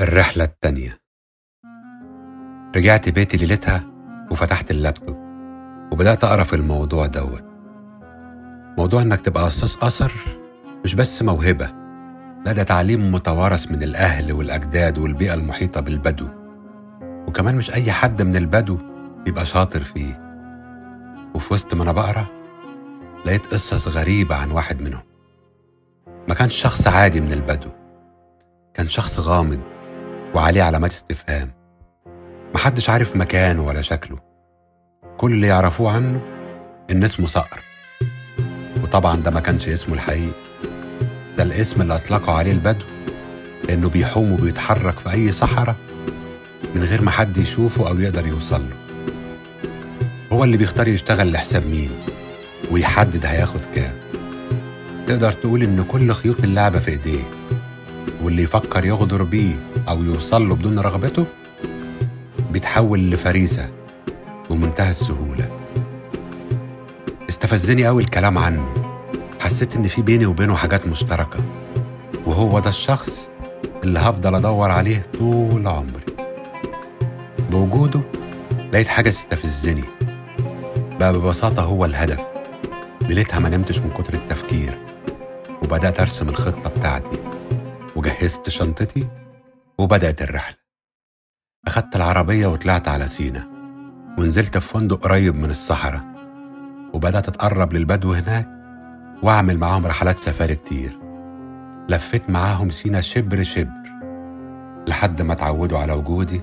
الرحلة التانية. رجعت بيتي ليلتها وفتحت اللابتوب وبدأت أقرأ في الموضوع دوت. موضوع إنك تبقى قصاص أثر مش بس موهبة لا ده تعليم متوارث من الأهل والأجداد والبيئة المحيطة بالبدو. وكمان مش أي حد من البدو بيبقى شاطر فيه. وفي وسط ما أنا بقرأ لقيت قصص غريبة عن واحد منهم. ما كانش شخص عادي من البدو كان شخص غامض وعليه علامات استفهام. محدش عارف مكانه ولا شكله. كل اللي يعرفوه عنه إن اسمه صقر. وطبعا ده ما كانش اسمه الحقيقي. ده الاسم اللي أطلقوا عليه البدو لأنه بيحوم وبيتحرك في أي صحراء من غير ما حد يشوفه أو يقدر يوصل له. هو اللي بيختار يشتغل لحساب مين ويحدد هياخد كام. تقدر تقول إن كل خيوط اللعبة في إيديه واللي يفكر يغدر بيه أو يوصل له بدون رغبته بيتحول لفريسة بمنتهى السهولة. استفزني أوي الكلام عنه. حسيت إن في بيني وبينه حاجات مشتركة وهو ده الشخص اللي هفضل أدور عليه طول عمري. بوجوده لقيت حاجة تستفزني. بقى ببساطة هو الهدف. ليلتها ما نمتش من كتر التفكير وبدأت أرسم الخطة بتاعتي وجهزت شنطتي وبدأت الرحلة. أخدت العربية وطلعت على سينا ونزلت في فندق قريب من الصحراء وبدأت أتقرب للبدو هناك وأعمل معاهم رحلات سفاري كتير. لفيت معاهم سينا شبر شبر لحد ما اتعودوا على وجودي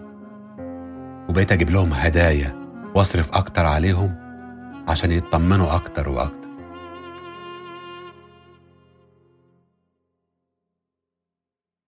وبقيت أجيب لهم هدايا وأصرف أكتر عليهم عشان يطمنوا أكتر وأكتر.